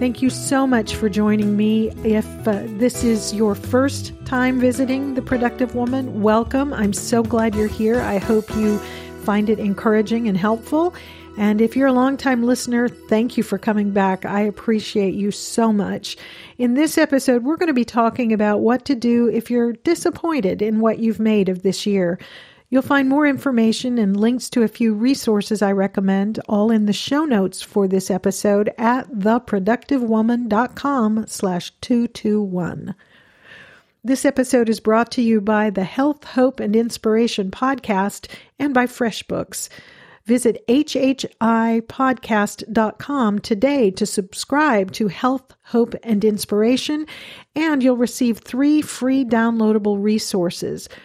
Thank you so much for joining me. If uh, this is your first time visiting The Productive Woman, welcome. I'm so glad you're here. I hope you find it encouraging and helpful. And if you're a longtime listener, thank you for coming back. I appreciate you so much. In this episode, we're going to be talking about what to do if you're disappointed in what you've made of this year. You'll find more information and links to a few resources I recommend all in the show notes for this episode at theproductivewoman.com slash 221. This episode is brought to you by the Health, Hope, and Inspiration podcast and by FreshBooks. Visit hhipodcast.com today to subscribe to Health, Hope, and Inspiration, and you'll receive three free downloadable resources –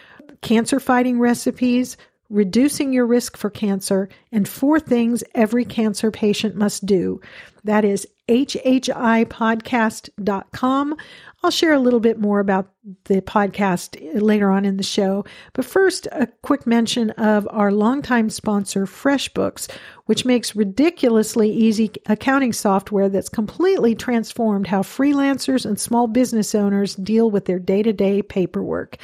cancer fighting recipes, reducing your risk for cancer, and four things every cancer patient must do. That is hhipodcast.com. I'll share a little bit more about the podcast later on in the show. But first, a quick mention of our longtime sponsor, FreshBooks, which makes ridiculously easy accounting software that's completely transformed how freelancers and small business owners deal with their day to day paperwork.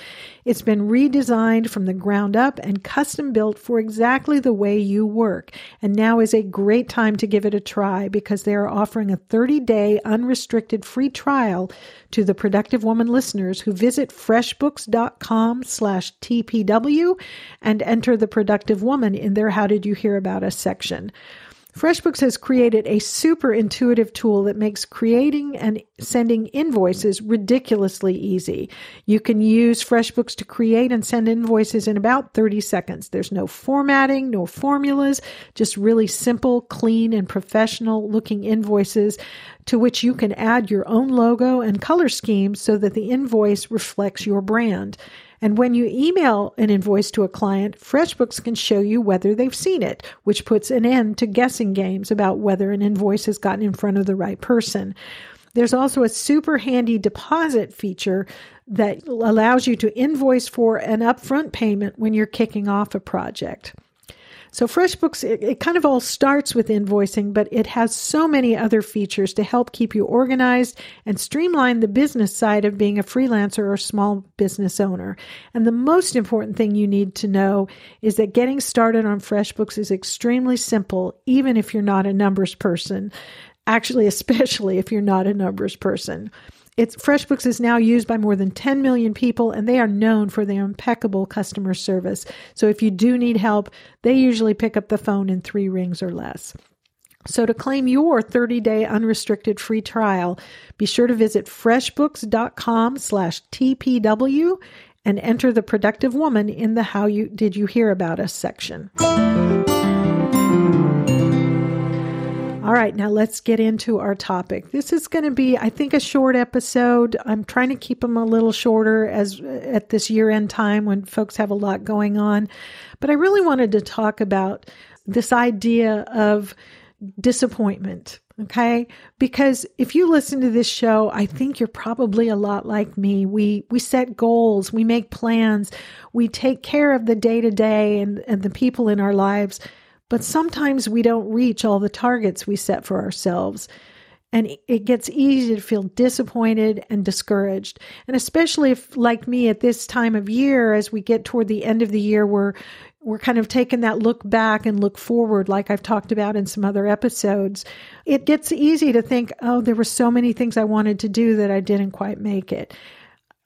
It's been redesigned from the ground up and custom built for exactly the way you work. And now is a great time to give it a try because they are offering a 30 day unrestricted free trial to the Productive Woman listeners who visit freshbooks.com slash TPW and enter the productive woman in their How Did You Hear About Us section. FreshBooks has created a super intuitive tool that makes creating and sending invoices ridiculously easy. You can use FreshBooks to create and send invoices in about 30 seconds. There's no formatting, no formulas, just really simple, clean, and professional looking invoices to which you can add your own logo and color scheme so that the invoice reflects your brand. And when you email an invoice to a client, FreshBooks can show you whether they've seen it, which puts an end to guessing games about whether an invoice has gotten in front of the right person. There's also a super handy deposit feature that allows you to invoice for an upfront payment when you're kicking off a project. So FreshBooks, it, it, kind of all starts with invoicing, but it has so many other features to help keep you organized and streamline the business side of being a freelancer or small business owner. And the most important thing you need to know is that getting started on FreshBooks is extremely simple, even if you're not a numbers person. Actually, especially if you're not a numbers person. It's FreshBooks is now used by more than 10 million people and they are known for their impeccable customer service. So if you do need help, they usually pick up the phone in 3 rings or less. So to claim your 30-day unrestricted free trial, be sure to visit freshbooks.com/tpw and enter the productive woman in the how you did you hear about us section. All right, now let's get into our topic. This is going to be, I think, a short episode. I'm trying to keep them a little shorter as at this year-end time when folks have a lot going on. But I really wanted to talk about this idea of disappointment. Okay. Because if you listen to this show, I think you're probably a lot like me. We, we set goals, we make plans, we take care of the day to day and, and the people in our lives. But sometimes we don't reach all the targets we set for ourselves. And it gets easy to feel disappointed and discouraged. And especially if, like me, at this time of year, as we get toward the end of the year, we're, we're kind of taking that look back and look forward, like I've talked about in some other episodes. It gets easy to think, oh, there were so many things I wanted to do that I didn't quite make it.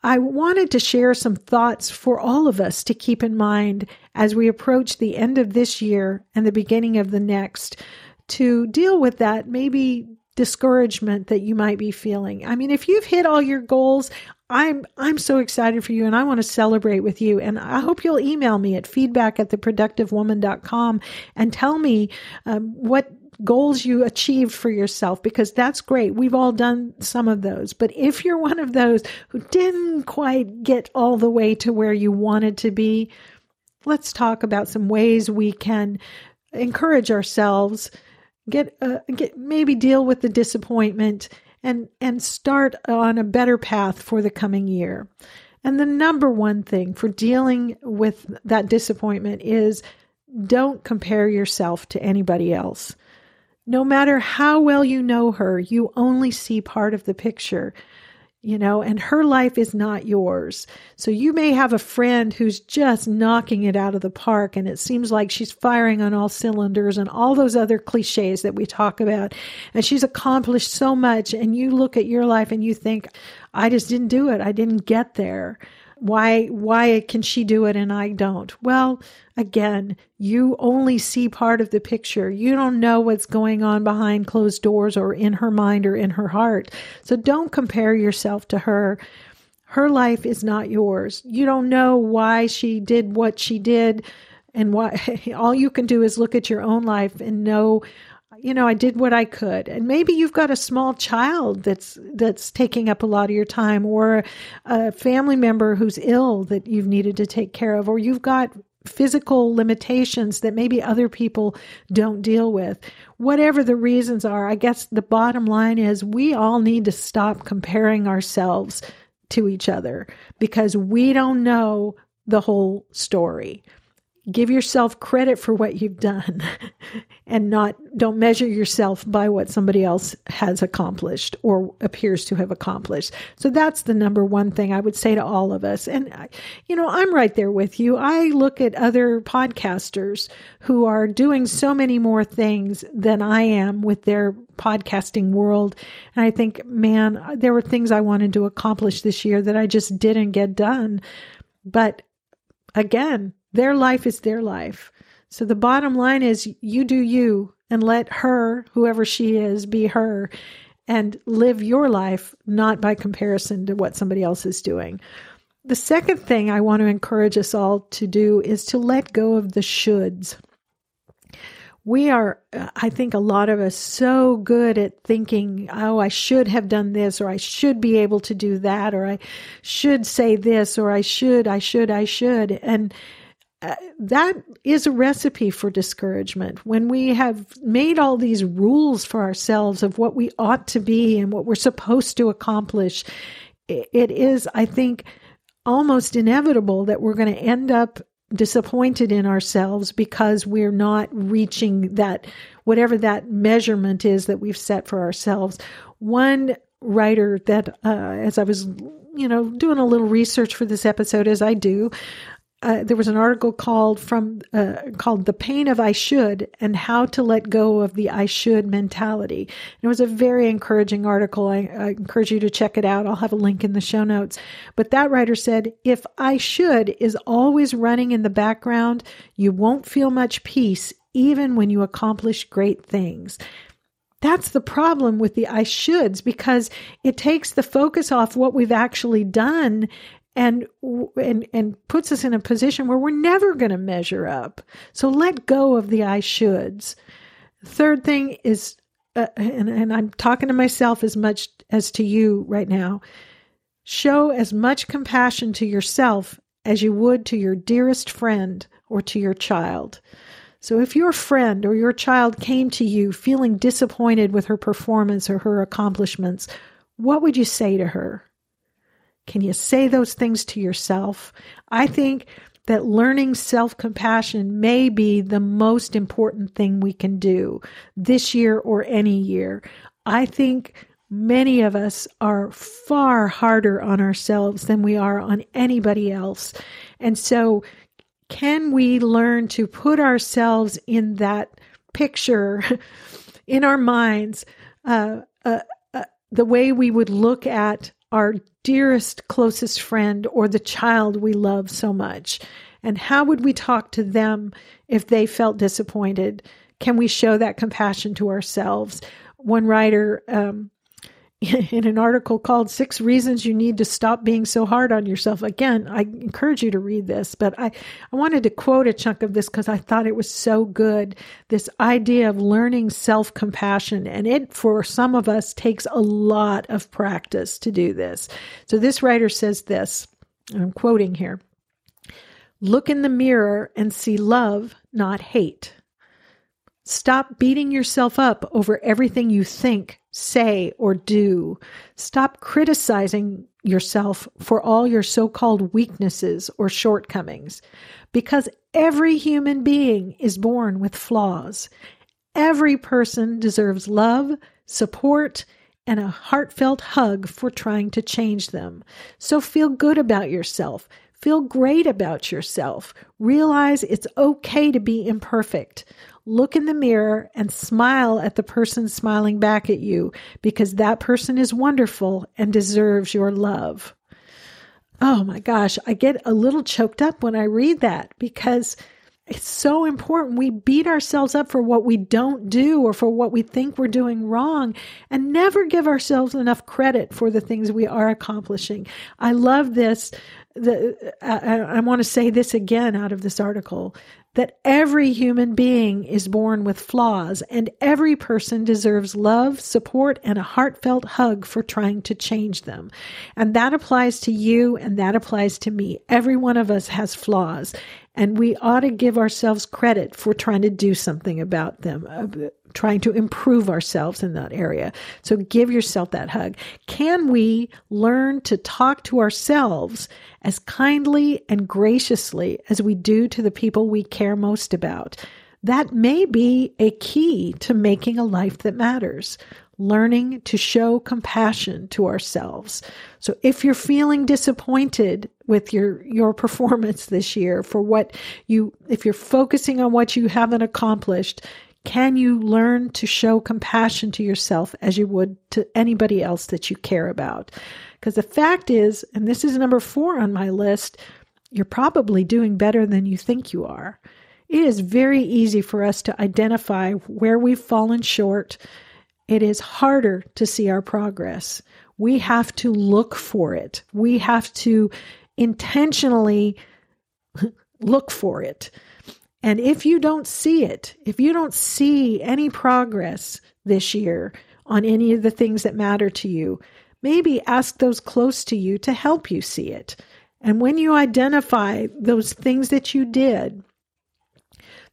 I wanted to share some thoughts for all of us to keep in mind as we approach the end of this year and the beginning of the next to deal with that maybe discouragement that you might be feeling. I mean, if you've hit all your goals, I'm I'm so excited for you and I want to celebrate with you. And I hope you'll email me at feedback at theproductivewoman.com and tell me um, what goals you achieved for yourself because that's great. We've all done some of those. But if you're one of those who didn't quite get all the way to where you wanted to be, let's talk about some ways we can encourage ourselves, get uh, get maybe deal with the disappointment and and start on a better path for the coming year. And the number one thing for dealing with that disappointment is don't compare yourself to anybody else. No matter how well you know her, you only see part of the picture you know, and her life is not yours. So you may have a friend who's just knocking it out of the park and it seems like she's firing on all cylinders and all those other cliches that we talk about. And she's accomplished so much. And you look at your life and you think, I just didn't do it. I didn't get there. Why, why can she do it and I don't? Well, again, you only see part of the picture. You don't know what's going on behind closed doors or in her mind or in her heart. So don't compare yourself to her. Her life is not yours. You don't know why she did what she did and why all you can do is look at your own life and know you know, I did what I could. And maybe you've got a small child that's that's taking up a lot of your time or a family member who's ill that you've needed to take care of or you've got physical limitations that maybe other people don't deal with. Whatever the reasons are, I guess the bottom line is we all need to stop comparing ourselves to each other because we don't know the whole story give yourself credit for what you've done and not don't measure yourself by what somebody else has accomplished or appears to have accomplished. So that's the number one thing i would say to all of us. And you know i'm right there with you. I look at other podcasters who are doing so many more things than i am with their podcasting world. And i think man there were things i wanted to accomplish this year that i just didn't get done. But again their life is their life. So the bottom line is you do you and let her, whoever she is, be her and live your life, not by comparison to what somebody else is doing. The second thing I want to encourage us all to do is to let go of the shoulds. We are, I think, a lot of us so good at thinking, oh, I should have done this, or I should be able to do that, or I should say this, or I should, I should, I should. And that is a recipe for discouragement. When we have made all these rules for ourselves of what we ought to be and what we're supposed to accomplish, it is, I think, almost inevitable that we're going to end up disappointed in ourselves because we're not reaching that, whatever that measurement is that we've set for ourselves. One writer that, uh, as I was you know, doing a little research for this episode as I do, uh, there was an article called from uh, called "The Pain of I Should" and how to let go of the I should mentality. And it was a very encouraging article. I, I encourage you to check it out. I'll have a link in the show notes. But that writer said, "If I should is always running in the background, you won't feel much peace, even when you accomplish great things." That's the problem with the I shoulds because it takes the focus off what we've actually done and and and puts us in a position where we're never going to measure up. So let go of the I shoulds. Third thing is, uh, and, and I'm talking to myself as much as to you right now. Show as much compassion to yourself as you would to your dearest friend or to your child. So if your friend or your child came to you feeling disappointed with her performance or her accomplishments, what would you say to her? Can you say those things to yourself? I think that learning self compassion may be the most important thing we can do this year or any year. I think many of us are far harder on ourselves than we are on anybody else. And so, can we learn to put ourselves in that picture in our minds, uh, uh, uh, the way we would look at our dearest, closest friend or the child we love so much? And how would we talk to them if they felt disappointed? Can we show that compassion to ourselves? One writer um, in an article called Six Reasons You Need to Stop Being So Hard on Yourself. Again, I encourage you to read this, but I, I wanted to quote a chunk of this because I thought it was so good. This idea of learning self compassion. And it, for some of us, takes a lot of practice to do this. So this writer says this, I'm quoting here Look in the mirror and see love, not hate. Stop beating yourself up over everything you think, say, or do. Stop criticizing yourself for all your so called weaknesses or shortcomings. Because every human being is born with flaws. Every person deserves love, support, and a heartfelt hug for trying to change them. So feel good about yourself. Feel great about yourself. Realize it's okay to be imperfect look in the mirror and smile at the person smiling back at you because that person is wonderful and deserves your love. Oh my gosh, I get a little choked up when I read that because it's so important. We beat ourselves up for what we don't do or for what we think we're doing wrong and never give ourselves enough credit for the things we are accomplishing. I love this. The, I, I want to say this again out of this article that every human being is born with flaws and every person deserves love, support, and a heartfelt hug for trying to change them. And that applies to you and that applies to me. Every one of us has flaws and we ought to give ourselves credit for trying to do something about them, uh, trying to improve ourselves in that area. So give yourself that hug. Can we learn to talk to ourselves as kindly and graciously as we do to the people we care most about? That may be a key to making a life that matters learning to show compassion to ourselves. So if you're feeling disappointed with your your performance this year for what you if you're focusing on what you haven't accomplished, can you learn to show compassion to yourself as you would to anybody else that you care about? Because the fact is, and this is number 4 on my list, you're probably doing better than you think you are. It is very easy for us to identify where we've fallen short it is harder to see our progress. We have to look for it. We have to intentionally look for it. And if you don't see it, if you don't see any progress this year on any of the things that matter to you, maybe ask those close to you to help you see it. And when you identify those things that you did,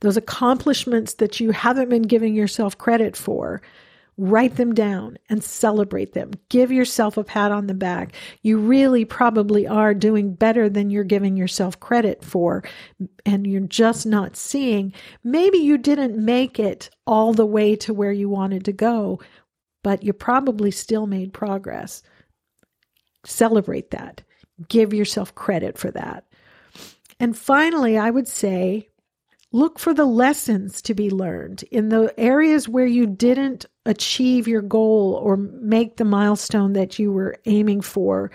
those accomplishments that you haven't been giving yourself credit for, Write them down and celebrate them. Give yourself a pat on the back. You really probably are doing better than you're giving yourself credit for, and you're just not seeing. Maybe you didn't make it all the way to where you wanted to go, but you probably still made progress. Celebrate that. Give yourself credit for that. And finally, I would say look for the lessons to be learned in the areas where you didn't achieve your goal or make the milestone that you were aiming for.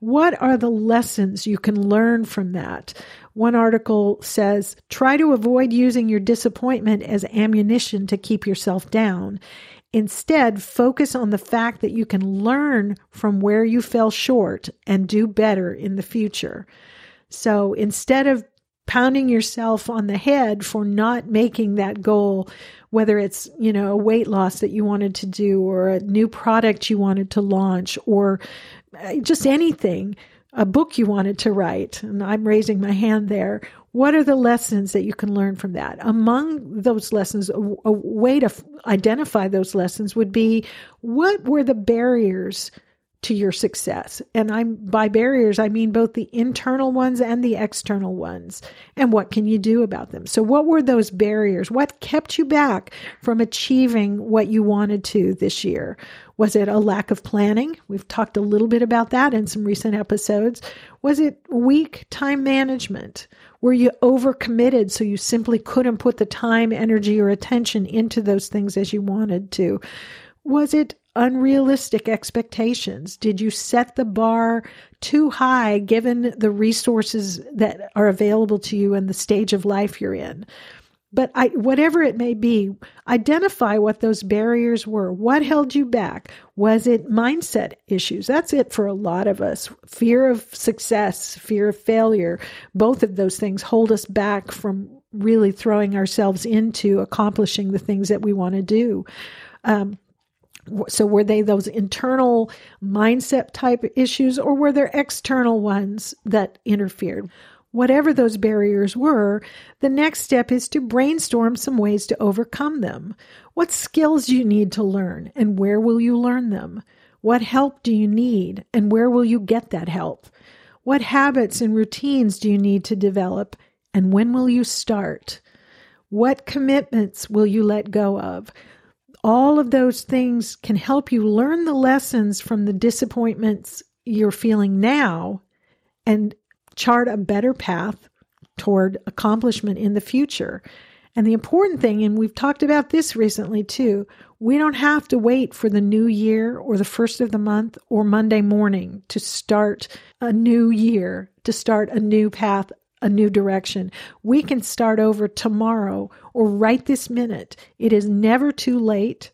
What are the lessons you can learn from that? One article says try to avoid using your disappointment as ammunition to keep yourself down. Instead, focus on the fact that you can learn from where you fell short and do better in the future. So instead of pounding yourself on the head for not making that goal whether it's you know a weight loss that you wanted to do or a new product you wanted to launch or uh, just anything a book you wanted to write and i'm raising my hand there. What are the lessons that you can learn from that? Among those lessons a, a way to f- identify those lessons would be what were the barriers to your success. And I'm by barriers, I mean both the internal ones and the external ones. And what can you do about them? So what were those barriers? What kept you back from achieving what you wanted to this year? Was it a lack of planning? We've talked a little bit about that in some recent episodes. Was it weak time management? Were you overcommitted so you simply couldn't put the time, energy, or attention into those things as you wanted to? Was it unrealistic expectations? Did you set the bar too high given the resources that are available to you and the stage of life you're in? But I, whatever it may be, identify what those barriers were. What held you back? Was it mindset issues? That's it for a lot of us. Fear of success, fear of failure. Both of those things hold us back from really throwing ourselves into accomplishing the things that we want to do. Um, so were they those internal mindset type issues or were there external ones that interfered? Whatever those barriers were, the next step is to brainstorm some ways to overcome them. What skills you need to learn and where will you learn them? What help do you need and where will you get that help? What habits and routines do you need to develop and when will you start? What commitments will you let go of? All of those things can help you learn the lessons from the disappointments you're feeling now and chart a better path toward accomplishment in the future. And the important thing, and we've talked about this recently too, we don't have to wait for the new year or the first of the month or Monday morning to start a new year, to start a new path, a new direction. We can start over tomorrow or right this minute. It is never too late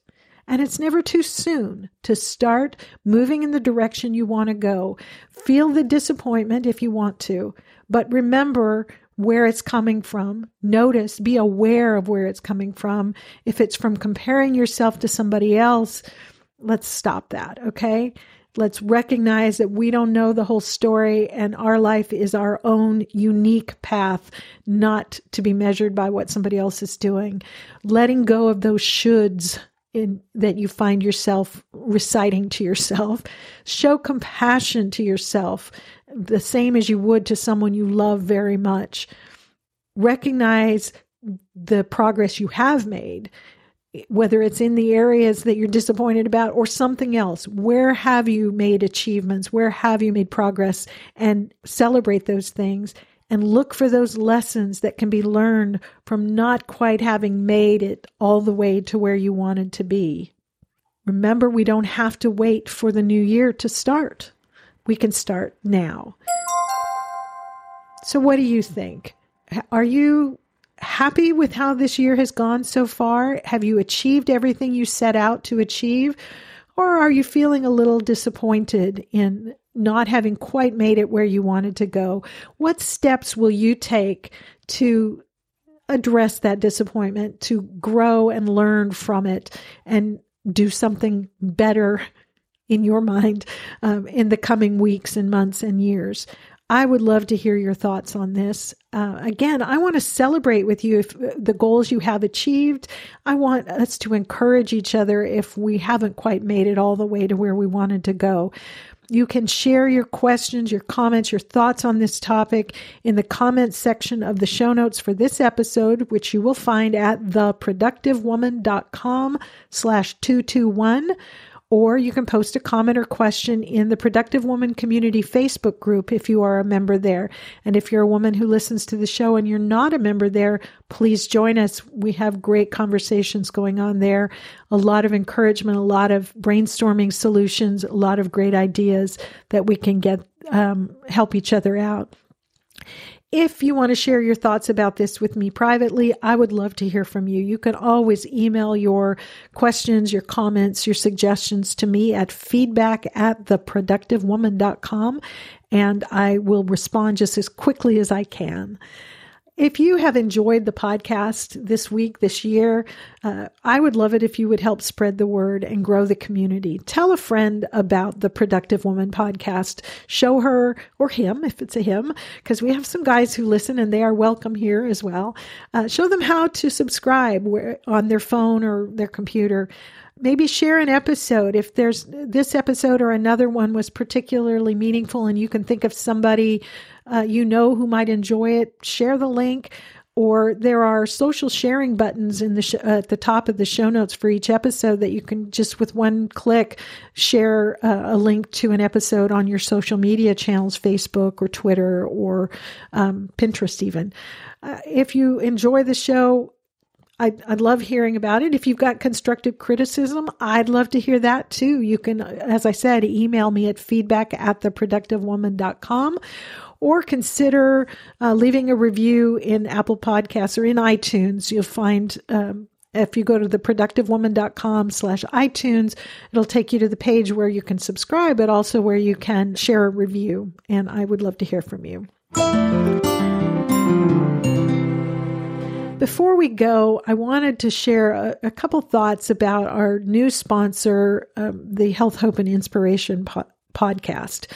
and it's never too soon to start moving in the direction you want to go. Feel the disappointment if you want to, but remember where it's coming from. Notice, be aware of where it's coming from. If it's from comparing yourself to somebody else, let's stop that, okay? Let's recognize that we don't know the whole story and our life is our own unique path, not to be measured by what somebody else is doing. Letting go of those shoulds in that you find yourself reciting to yourself. Show compassion to yourself, the same as you would to someone you love very much. Recognize the progress you have made, whether it's in the areas that you're disappointed about or something else. Where have you made achievements? Where have you made progress? And celebrate those things and look for those lessons that can be learned from not quite having made it all the way to where you wanted to be. Remember, we don't have to wait for the new year to start. We can start now. So, what do you think? Are you happy with how this year has gone so far? Have you achieved everything you set out to achieve? Or are you feeling a little disappointed in not having quite made it where you wanted to go, what steps will you take to address that disappointment, to grow and learn from it, and do something better in your mind um, in the coming weeks and months and years? I would love to hear your thoughts on this. Uh, again, I want to celebrate with you if uh, the goals you have achieved. I want us to encourage each other if we haven't quite made it all the way to where we wanted to go. You can share your questions, your comments, your thoughts on this topic in the comments section of the show notes for this episode, which you will find at theproductivewoman.com slash 221 or you can post a comment or question in the Productive Woman Community Facebook group if you are a member there. And if you're a woman who listens to the show and you're not a member there, please join us. We have great conversations going on there, a lot of encouragement, a lot of brainstorming solutions, a lot of great ideas that we can get um, help each other out. If you want to share your thoughts about this with me privately, I would love to hear from you. You can always email your questions, your comments, your suggestions to me at feedback at theproductivewoman.com, and I will respond just as quickly as I can. If you have enjoyed the podcast this week, this year, uh, I would love it if you would help spread the word and grow the community. Tell a friend about the Productive Woman podcast. Show her or him, if it's a him, because we have some guys who listen and they are welcome here as well. Uh, show them how to subscribe on their phone or their computer maybe share an episode if there's this episode or another one was particularly meaningful and you can think of somebody uh, you know who might enjoy it share the link or there are social sharing buttons in the sh- uh, at the top of the show notes for each episode that you can just with one click share uh, a link to an episode on your social media channels facebook or twitter or um, pinterest even uh, if you enjoy the show I'd, I'd love hearing about it. If you've got constructive criticism, I'd love to hear that too. You can, as I said, email me at feedback at theproductivewoman.com or consider uh, leaving a review in Apple Podcasts or in iTunes. You'll find um, if you go to theproductivewoman.com slash iTunes, it'll take you to the page where you can subscribe, but also where you can share a review. And I would love to hear from you. Before we go, I wanted to share a, a couple thoughts about our new sponsor, um, the Health, Hope, and Inspiration po- podcast.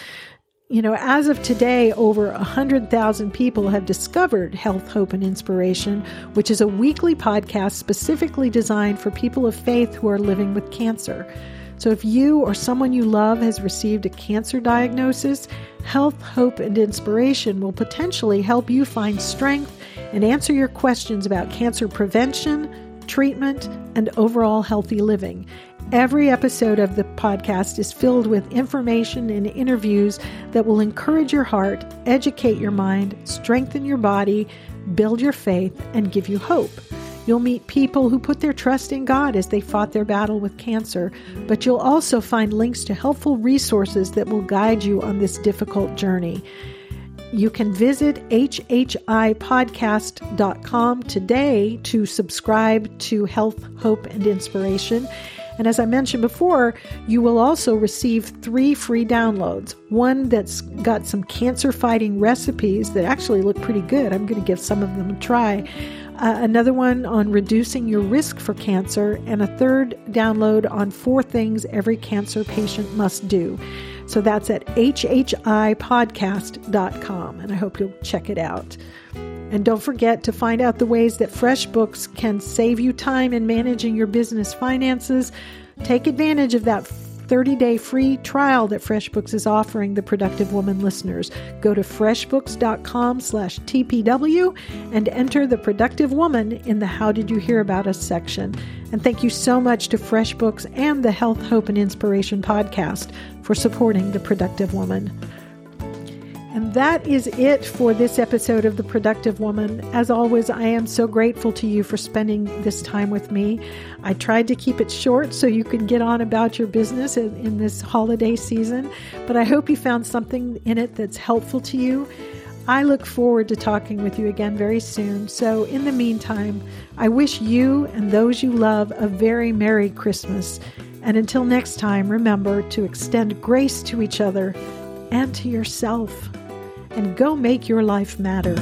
You know, as of today, over 100,000 people have discovered Health, Hope, and Inspiration, which is a weekly podcast specifically designed for people of faith who are living with cancer. So, if you or someone you love has received a cancer diagnosis, Health, Hope, and Inspiration will potentially help you find strength and answer your questions about cancer prevention, treatment, and overall healthy living. Every episode of the podcast is filled with information and interviews that will encourage your heart, educate your mind, strengthen your body, build your faith, and give you hope. You'll meet people who put their trust in God as they fought their battle with cancer, but you'll also find links to helpful resources that will guide you on this difficult journey. You can visit hhipodcast.com today to subscribe to Health, Hope, and Inspiration. And as I mentioned before, you will also receive three free downloads. One that's got some cancer fighting recipes that actually look pretty good. I'm going to give some of them a try. Uh, another one on reducing your risk for cancer, and a third download on four things every cancer patient must do. So that's at hhipodcast.com, and I hope you'll check it out. And don't forget to find out the ways that FreshBooks can save you time in managing your business finances. Take advantage of that 30 day free trial that FreshBooks is offering the Productive Woman listeners. Go to freshbooks.com slash TPW and enter the Productive Woman in the How Did You Hear About Us section. And thank you so much to FreshBooks and the Health, Hope, and Inspiration podcast for supporting the Productive Woman. And that is it for this episode of The Productive Woman. As always, I am so grateful to you for spending this time with me. I tried to keep it short so you can get on about your business in, in this holiday season, but I hope you found something in it that's helpful to you. I look forward to talking with you again very soon. So, in the meantime, I wish you and those you love a very Merry Christmas. And until next time, remember to extend grace to each other and to yourself and go make your life matter.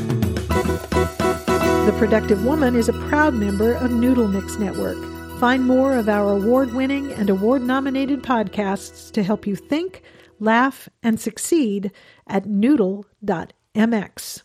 The Productive Woman is a proud member of Noodle Mix Network. Find more of our award winning and award nominated podcasts to help you think, laugh, and succeed at noodle.mx.